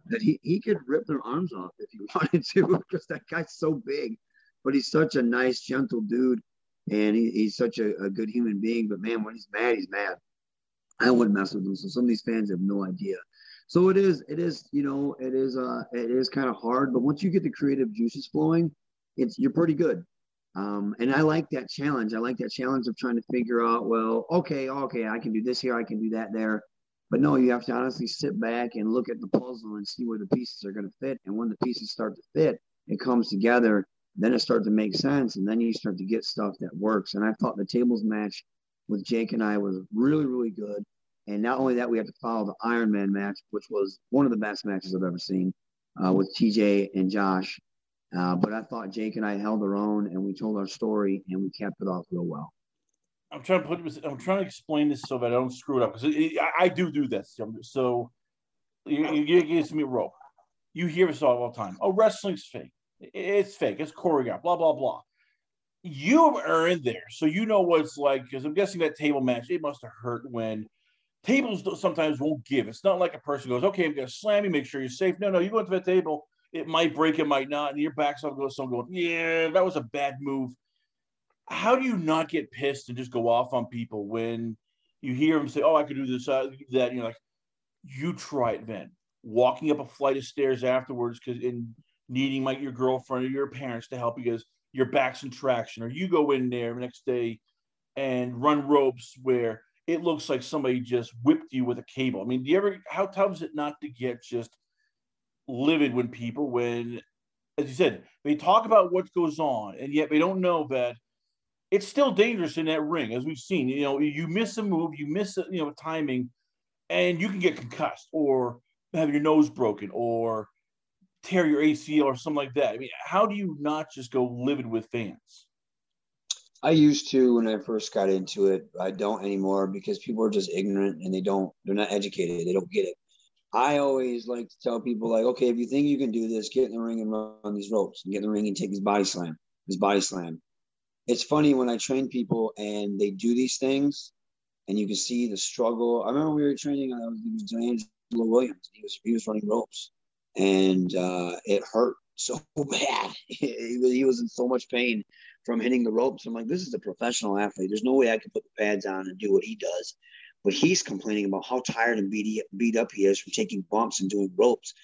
that he, he could rip their arms off if he [laughs] wanted to, because that guy's so big but he's such a nice, gentle dude, and he, he's such a, a, good human being. But man, when he's mad, he's mad. I wouldn't mess with him. So some of these fans have no idea. So it is, it is, you know, it is, uh, it is kind of hard, but once you get the creative juices flowing, it's you're pretty good. Um, and I like that challenge. I like that challenge of trying to figure out, well, okay, okay, I can do this here, I can do that there. But no, you have to honestly sit back and look at the puzzle and see where the pieces are going to fit. And when the pieces start to fit, it comes together. Then it starts to make sense, and then you start to get stuff that works. And I thought the tables match with Jake and I was really, really good. And not only that, we had to follow the Iron Man match, which was one of the best matches I've ever seen uh, with TJ and Josh. Uh, but I thought Jake and I held our own, and we told our story, and we kept it off real well. I'm trying to put. this I'm trying to explain this so that I don't screw it up because I, I, do do this. So you, you give me a rope. You hear this all the time. Oh, wrestling's fake. It's fake. It's choreographed. Blah blah blah. You are in there, so you know what it's like. Because I'm guessing that table match, it must have hurt when tables sometimes won't give. It's not like a person goes, "Okay, I'm gonna slam you, make sure you're safe." No, no, you go into the table. It might break, it might not, and your back's up goes. Someone going, "Yeah, that was a bad move." How do you not get pissed and just go off on people when you hear them say, "Oh, I could do this, uh, that," and you're like, "You try it, then." Walking up a flight of stairs afterwards because in needing like your girlfriend or your parents to help because your back's in traction, or you go in there the next day and run ropes where it looks like somebody just whipped you with a cable. I mean, do you ever how tough is it not to get just livid when people when as you said, they talk about what goes on, and yet they don't know that it's still dangerous in that ring, as we've seen. You know, you miss a move, you miss a, you know timing, and you can get concussed or have your nose broken or tear your ACL or something like that. I mean, how do you not just go livid with fans? I used to when I first got into it. I don't anymore because people are just ignorant and they don't, they're not educated. They don't get it. I always like to tell people, like, okay, if you think you can do this, get in the ring and run these ropes and get in the ring and take his body slam, his body slam. It's funny when I train people and they do these things and you can see the struggle. I remember we were training, I was, it was D'Angelo Williams. He was, he was running ropes and uh, it hurt so [laughs] bad. he was in so much pain from hitting the ropes. I'm like, this is a professional athlete. There's no way I can put the pads on and do what he does. But he's complaining about how tired and beat, beat up he is from taking bumps and doing ropes.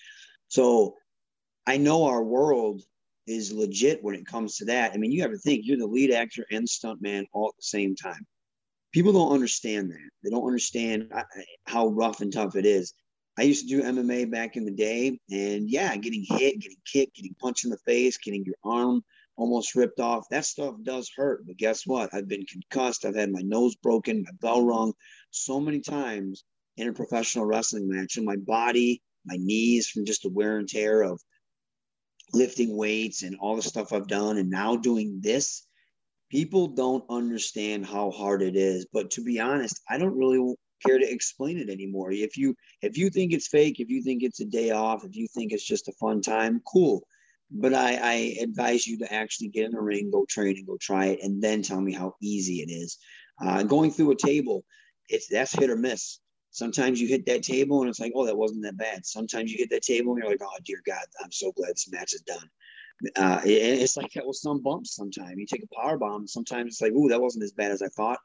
So I know our world is legit when it comes to that. I mean, you have to think you're the lead actor and stuntman all at the same time. People don't understand that. They don't understand uh, how rough and tough it is. I used to do MMA back in the day, and yeah, getting hit, getting kicked, getting punched in the face, getting your arm almost ripped off. That stuff does hurt. But guess what? I've been concussed. I've had my nose broken, my bell rung so many times in a professional wrestling match. And my body, my knees from just the wear and tear of lifting weights and all the stuff I've done. And now doing this, people don't understand how hard it is. But to be honest, I don't really care to explain it anymore. If you if you think it's fake, if you think it's a day off, if you think it's just a fun time, cool. But I, I advise you to actually get in the ring, go train, and go try it, and then tell me how easy it is. Uh, going through a table, it's that's hit or miss. Sometimes you hit that table and it's like, oh, that wasn't that bad. Sometimes you hit that table and you're like, oh, dear God, I'm so glad this match is done. Uh, it, it's like that with some bumps. Sometimes you take a power bomb. Sometimes it's like, ooh, that wasn't as bad as I thought.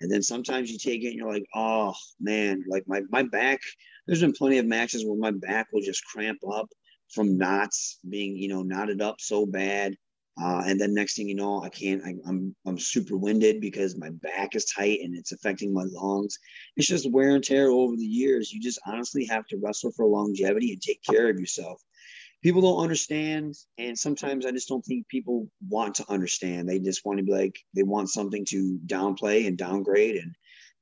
And then sometimes you take it and you're like, oh man, like my, my back, there's been plenty of matches where my back will just cramp up from knots being, you know, knotted up so bad. Uh, and then next thing you know, I can't, I, I'm, I'm super winded because my back is tight and it's affecting my lungs. It's just wear and tear over the years. You just honestly have to wrestle for longevity and take care of yourself people don't understand and sometimes i just don't think people want to understand. They just want to be like they want something to downplay and downgrade and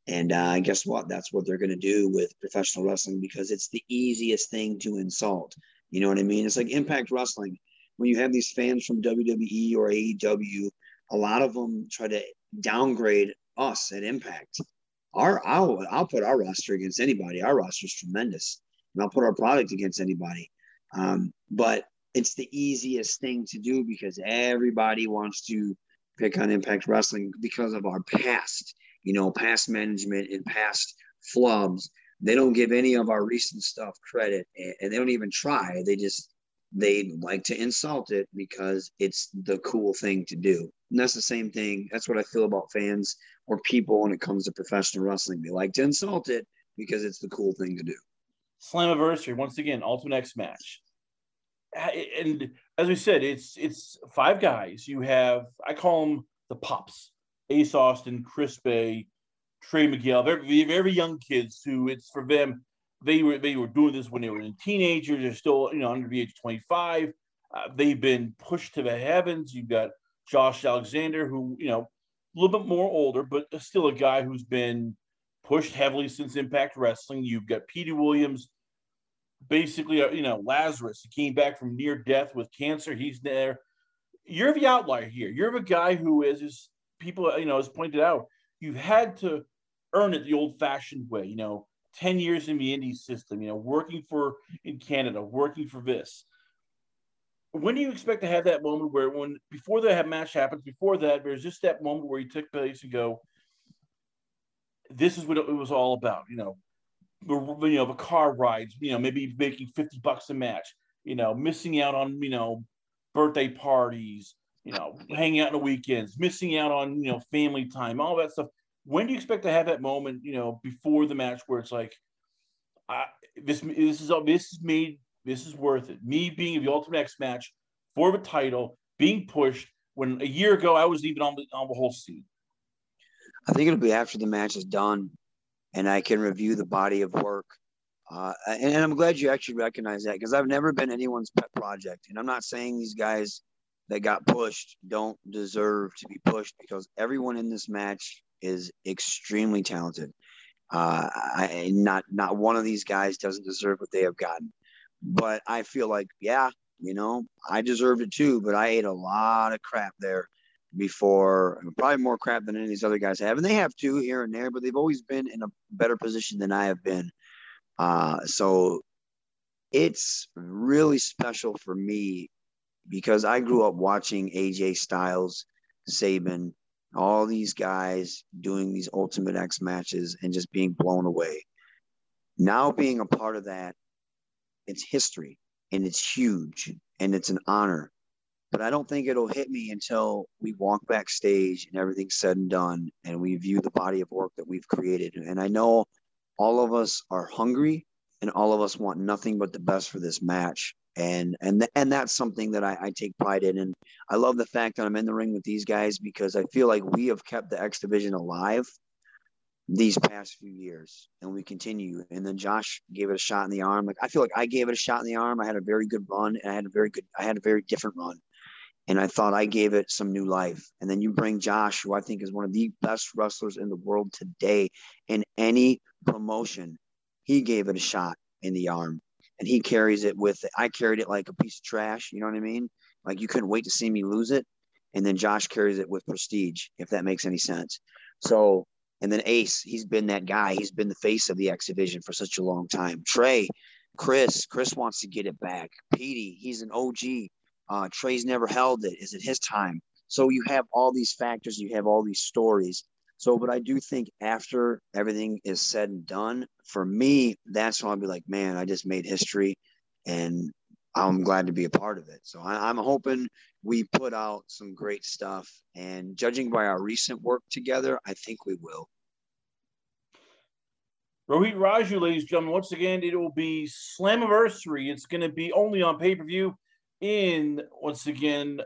and uh, guess what? That's what they're going to do with professional wrestling because it's the easiest thing to insult. You know what i mean? It's like impact wrestling. When you have these fans from wwe or aew a lot of them try to downgrade us at impact. Our I'll, I'll put our roster against anybody. Our roster is tremendous and i'll put our product against anybody um, but it's the easiest thing to do because everybody wants to pick on Impact Wrestling because of our past, you know, past management and past flubs. They don't give any of our recent stuff credit and they don't even try. They just, they like to insult it because it's the cool thing to do. And that's the same thing. That's what I feel about fans or people when it comes to professional wrestling. They like to insult it because it's the cool thing to do. Slammiversary, once again, Ultimate X match. And as we said, it's it's five guys. You have I call them the pops: Ace Austin, Chris Bey, Trey Miguel. Very very young kids who it's for them. They were they were doing this when they were in teenagers. They're still you know under the age of twenty five. Uh, they've been pushed to the heavens. You've got Josh Alexander, who you know a little bit more older, but still a guy who's been pushed heavily since Impact Wrestling. You've got Petey Williams, basically, uh, you know, Lazarus. He came back from near death with cancer. He's there. You're the outlier here. You're the guy who is, is people, you know, as pointed out, you've had to earn it the old fashioned way, you know, 10 years in the indie system, you know, working for in Canada, working for this. When do you expect to have that moment where, when before that match happens, before that, there's just that moment where you take place and go, this is what it was all about, you know, you know, the car rides, you know, maybe making 50 bucks a match, you know, missing out on, you know, birthday parties, you know, hanging out on the weekends, missing out on, you know, family time, all that stuff. When do you expect to have that moment, you know, before the match where it's like, I, this, this is, this is made, this is worth it. Me being the Ultimate X match for the title, being pushed when a year ago I was even on the, on the whole scene. I think it'll be after the match is done and I can review the body of work. Uh, and, and, I'm glad you actually recognize that because I've never been anyone's pet project. And I'm not saying these guys that got pushed don't deserve to be pushed because everyone in this match is extremely talented. Uh, I, not not one of these guys doesn't deserve what they have gotten. But I feel like, yeah, you know, I deserved it too. But I ate a lot of crap there before, probably more crap than any of these other guys have. And they have too here and there, but they've always been in a better position than I have been. Uh, so it's really special for me because I grew up watching AJ Styles, Sabin, all these guys doing these Ultimate X matches and just being blown away. Now being a part of that, it's history and it's huge and it's an honor but I don't think it'll hit me until we walk backstage and everything's said and done and we view the body of work that we've created. And I know all of us are hungry and all of us want nothing but the best for this match. And and and that's something that I, I take pride in. And I love the fact that I'm in the ring with these guys because I feel like we have kept the X division alive these past few years and we continue and then josh gave it a shot in the arm like i feel like i gave it a shot in the arm i had a very good run and i had a very good i had a very different run and I thought I gave it some new life. And then you bring Josh, who I think is one of the best wrestlers in the world today in any promotion. He gave it a shot in the arm and he carries it with it. I carried it like a piece of trash. You know what I mean? Like you couldn't wait to see me lose it. And then Josh carries it with prestige, if that makes any sense. So, and then Ace, he's been that guy. He's been the face of the X Division for such a long time. Trey, Chris, Chris wants to get it back. Petey, he's an OG. Uh, Trey's never held it. Is it his time? So you have all these factors, you have all these stories. So, but I do think after everything is said and done, for me, that's when I'll be like, man, I just made history and I'm glad to be a part of it. So I, am hoping we put out some great stuff. And judging by our recent work together, I think we will. Rohit Raju, ladies and gentlemen, once again, it will be Slammiversary. It's going to be only on pay per view in once again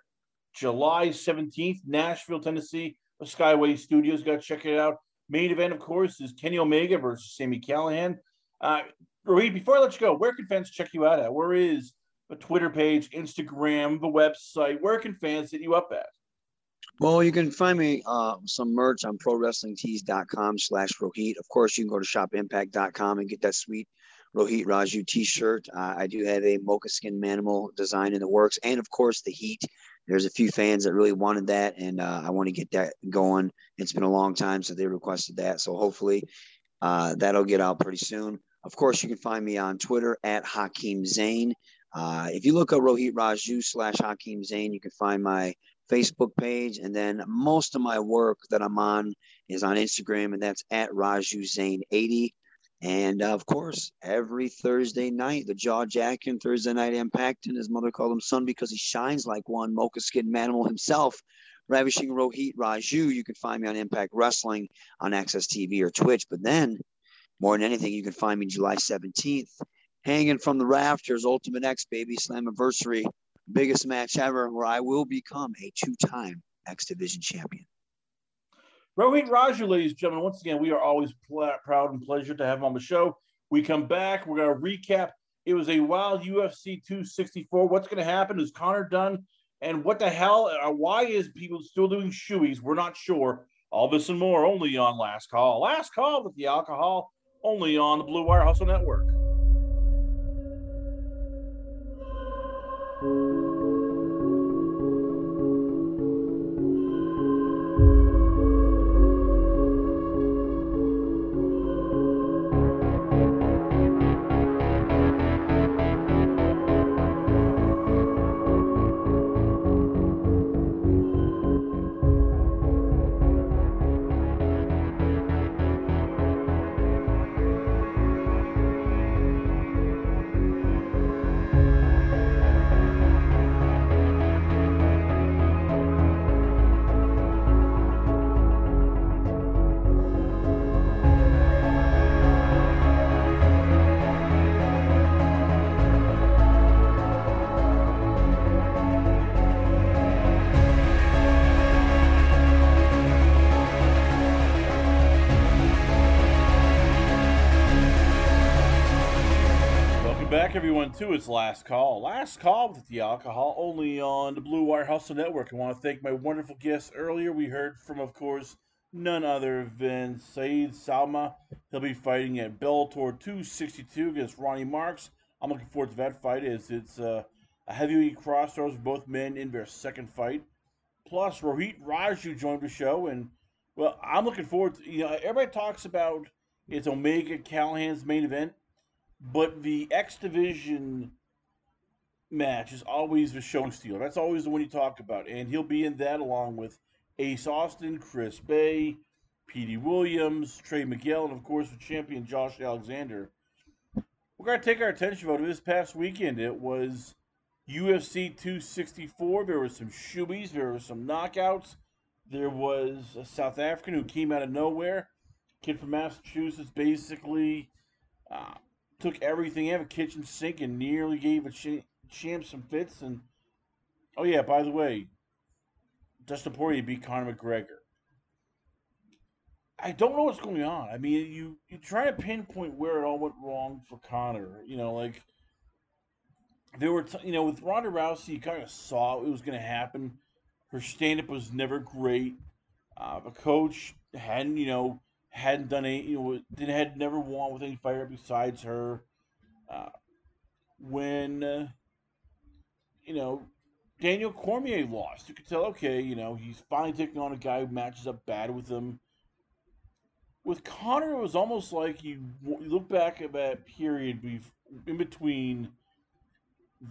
July 17th, Nashville, Tennessee, Skyway Studios. Got to check it out. Main event, of course, is Kenny Omega versus Sami Callihan. Uh, Rohit, before I let you go, where can fans check you out at? Where is the Twitter page, Instagram, the website? Where can fans hit you up at? Well, you can find me uh, some merch on prowrestlingtees.com slash Rohit. Of course, you can go to shopimpact.com and get that sweet Rohit Raju t-shirt. Uh, I do have a mocha skin manimal design in the works, and of course the heat. There's a few fans that really wanted that, and uh, I want to get that going. It's been a long time since they requested that, so hopefully uh, that'll get out pretty soon. Of course, you can find me on Twitter at Hakim Zane. Uh, if you look up Rohit Raju slash Hakim Zane, you can find my Facebook page, and then most of my work that I'm on is on Instagram, and that's at Raju Zane 80. And uh, of course, every Thursday night, the Jaw Jackin Thursday night Impact, and his mother called him son because he shines like one mocha skin manimal himself. Ravishing Rohit Raju, you can find me on Impact Wrestling on AXS TV or Twitch. But then, more than anything, you can find me July 17th hanging from the rafters, Ultimate X Baby Slammiversary, biggest match ever, where I will become a two-time X Division champion. Rohit Raju, ladies and gentlemen, once again, we are always pl- proud and pleasure to have him on the show. We come back, we're going to recap. It was a wild UFC 264. What's going to happen? Is Conor done? And what the hell? Uh, why is people still doing shoeies? We're not sure. All this and more only on Last Call. Last Call with the alcohol only on the Blue Wire Hustle Network. Back, everyone, to its last call. Last call with the alcohol, only on the Blue Wire Hustle Network. I want to thank my wonderful guests earlier. We heard from, of course, none other than Saeed Sowma. He'll be fighting at Bellator 262 against Ronny Markes. I'm looking forward to that fight as it's uh, a heavyweight crossroads for both men in their second fight. Plus, Rohit Raju joined the show, and well, I'm looking forward to. You know, everybody talks about it's Omega Callihan's main event. But the X Division match is always the show stealer. That's always the one you talk about. And he'll be in that along with Ace Austin, Chris Bey, Petey Williams, Trey Miguel, and of course the champion Josh Alexander. We're going to take our attention to this past weekend. It was UFC 264. There were some shoeies, there were some knockouts. There was a South African who came out of nowhere. Kid from Massachusetts basically uh, took everything out of a kitchen sink and nearly gave a ch- champ some fits. And oh yeah, by the way, Dustin Poirier beat Conor McGregor. I don't know what's going on. I mean, you you try to pinpoint where it all went wrong for Conor. You know, like there were, t- you know, with Ronda Rousey, you kind of saw it was going to happen. Her stand up was never great. Uh, the coach hadn't, you know, hadn't done any, you know, didn't had never won with any fighter besides her. Uh, when uh, you know Daniel Cormier lost, you could tell, okay, you know, he's finally taking on a guy who matches up bad with him. With Conor, it was almost like you, you look back at that period in between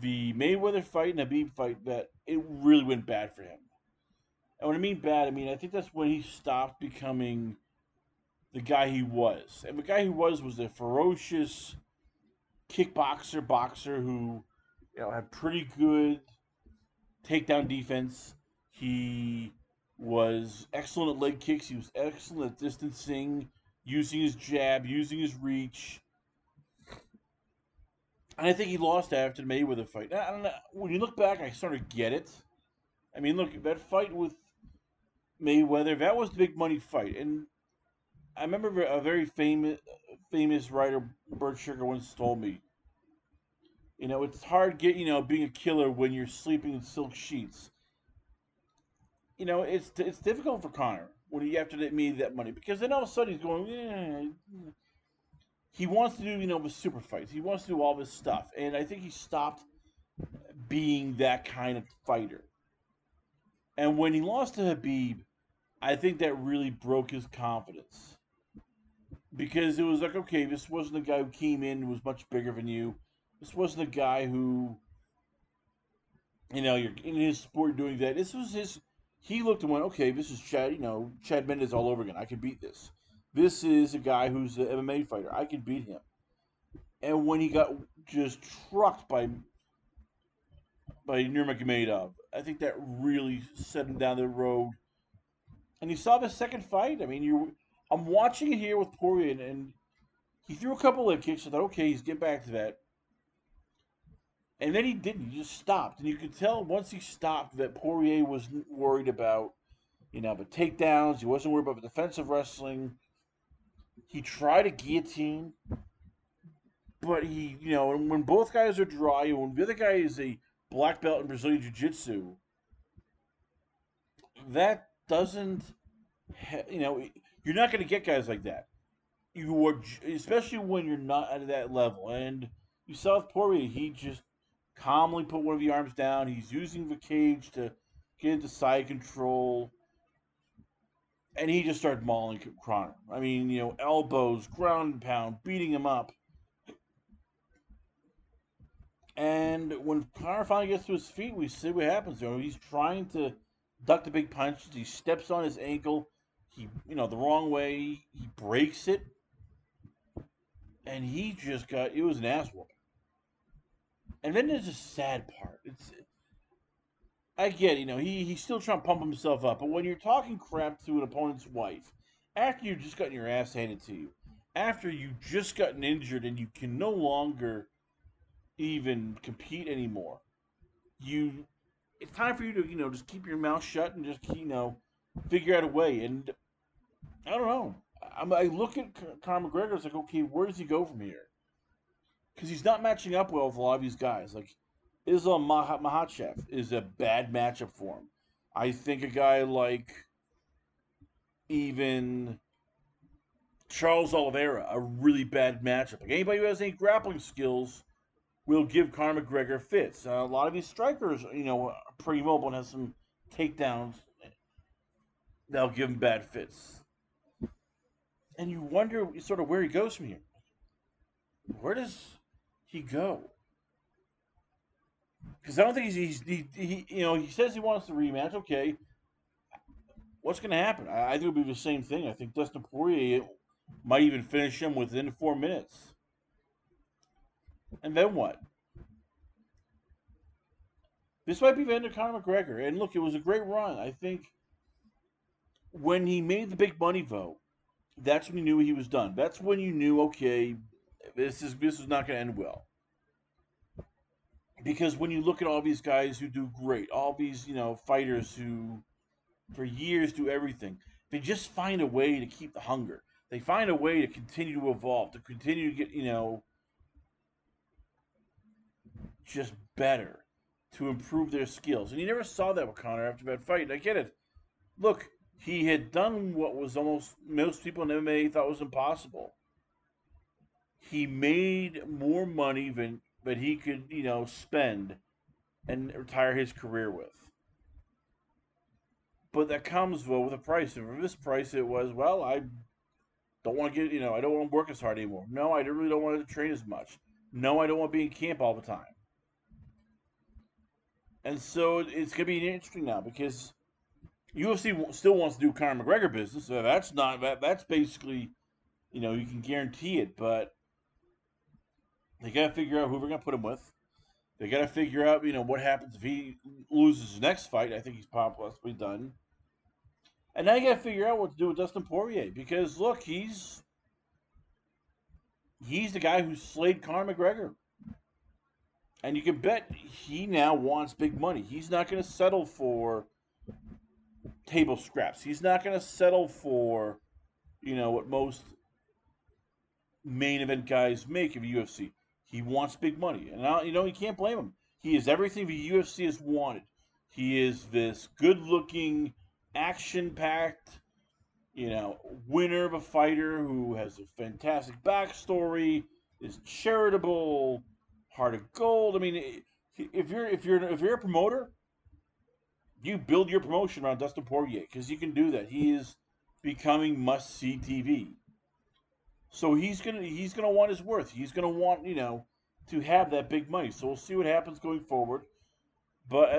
the Mayweather fight and Khabib fight that it really went bad for him. And when I mean bad, I mean I think that's when he stopped becoming the guy he was. And the guy he was was a ferocious kickboxer, boxer who, you know, had pretty good takedown defense. He was excellent at leg kicks. He was excellent at distancing, using his jab, using his reach. And I think he lost after the Mayweather fight. I don't know. When you look back, I sort of get it. I mean, look, that fight with Mayweather, that was the big money fight. And I remember a very famous famous writer, Bert Sugar, once told me, you know, it's hard get you know being a killer when you're sleeping in silk sheets. You know, it's it's difficult for Conor when he have to admit that money because then all of a sudden he's going, yeah. He wants to do you know the super fights. He wants to do all this stuff, and I think he stopped being that kind of fighter. And when he lost to Khabib, I think that really broke his confidence because it was like, okay, this wasn't a guy who came in was much bigger than you. This wasn't a guy who, you know, you're in his sport doing that. This was his. He looked and went, okay, this is Chad. You know, Chad Mendes all over again. I can beat this. This is a guy who's an MMA fighter. I can beat him. And when he got just trucked by by Nurmagomedov, I think that really set him down the road. And you saw the second fight. I mean, you I'm watching it here with Poirier, and he threw a couple of kicks. I thought, okay, he's getting back to that. And then he didn't. He just stopped. And you could tell once he stopped that Poirier was worried about, you know, the takedowns. He wasn't worried about defensive wrestling. He tried a guillotine, but he, you know, when both guys are dry, and when the other guy is a black belt in Brazilian Jiu Jitsu, that doesn't, you know, you're not going to get guys like that. You are, especially when you're not at that level. And you saw with Poirier, he just calmly put one of the arms down. He's using the cage to get into side control. And he just started mauling Conor. I mean, you know, elbows, ground and pound, beating him up. And when Conor finally gets to his feet, we see what happens. You know, he's trying to duck the big punches. He steps on his ankle. He, you know, the wrong way. He breaks it. And he just got, it was an ass. And then there's a sad part. It's, I get, you know, he, he's still trying to pump himself up. But when you're talking crap to an opponent's wife, after you've just gotten your ass handed to you, after you just gotten injured and you can no longer even compete anymore, you it's time for you to, you know, just keep your mouth shut and just, you know, figure out a way. And I don't know. I, I look at Conor McGregor, it's like, okay, where does he go from here? Because he's not matching up well with a lot of these guys. Like, Islam Makhachev is a bad matchup for him. I think a guy like even Charles Oliveira, a really bad matchup. Like anybody who has any grappling skills will give Conor McGregor fits. Uh, a lot of these strikers, you know, are pretty mobile and have some takedowns. They'll give him bad fits. And you wonder sort of where he goes from here. Where does he go? Because I don't think he's, he's he, he, you know, he says he wants the rematch. Okay, what's going to happen? I, I, think it'll be the same thing. I think Dustin Poirier might even finish him within four minutes. And then what? This might be the end of Conor McGregor. And look, it was a great run. I think when he made the big money vote, that's when you knew he was done. That's when you knew, okay, this is this is not going to end well. Because when you look at all these guys who do great, all these you know fighters who, for years, do everything, they just find a way to keep the hunger. They find a way to continue to evolve, to continue to get you know just better to improve their skills. And you never saw that with Conor after that fight. And I get it. Look, he had done what was almost most people in MMA thought was impossible. He made more money than that he could, you know, spend and retire his career with. But that comes with a price. And for this price, it was well, I don't want to get, you know, I don't want to work as hard anymore. No, I really don't want to train as much. No, I don't want to be in camp all the time. And so it's going to be interesting now because UFC still wants to do Conor McGregor business. So that's not that. That's basically, you know, you can guarantee it, but they got to figure out who going to put him with. They got to figure out, you know, what happens if he loses his next fight. I think he's possibly done. And now you got to figure out what to do with Dustin Poirier because look, he's he's the guy who slayed Conor McGregor. And you can bet he now wants big money. He's not going to settle for table scraps. He's not going to settle for, you know, what most main event guys make of UFC. He wants big money. And, I, you know, you can't blame him. He is everything the UFC has wanted. He is this good looking, action packed, you know, winner of a fighter who has a fantastic backstory, is charitable, heart of gold. I mean, if you're if you're if you're a promoter, you build your promotion around Dustin Poirier because you can do that. He is becoming must see TV. So he's gonna he's gonna want his worth. He's gonna want you know to have that big money. So we'll see what happens going forward. But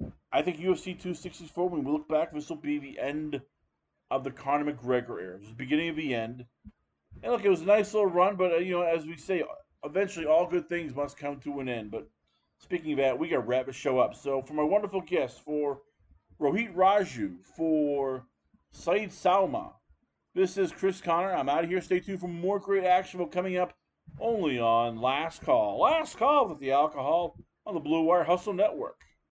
uh, I think UFC 264. When we look back, this will be the end of the Conor McGregor era. It was the beginning of the end. And look, it was a nice little run, but uh, you know, as we say, eventually all good things must come to an end. But speaking of that, we got to wrap the show up. So for my wonderful guests, for Rohit Raju, for Saeed Sowma, this is Chris Connor. I'm out of here. Stay tuned for more great action coming up only on Last Call. Last Call with the alcohol on the Blue Wire Hustle Network.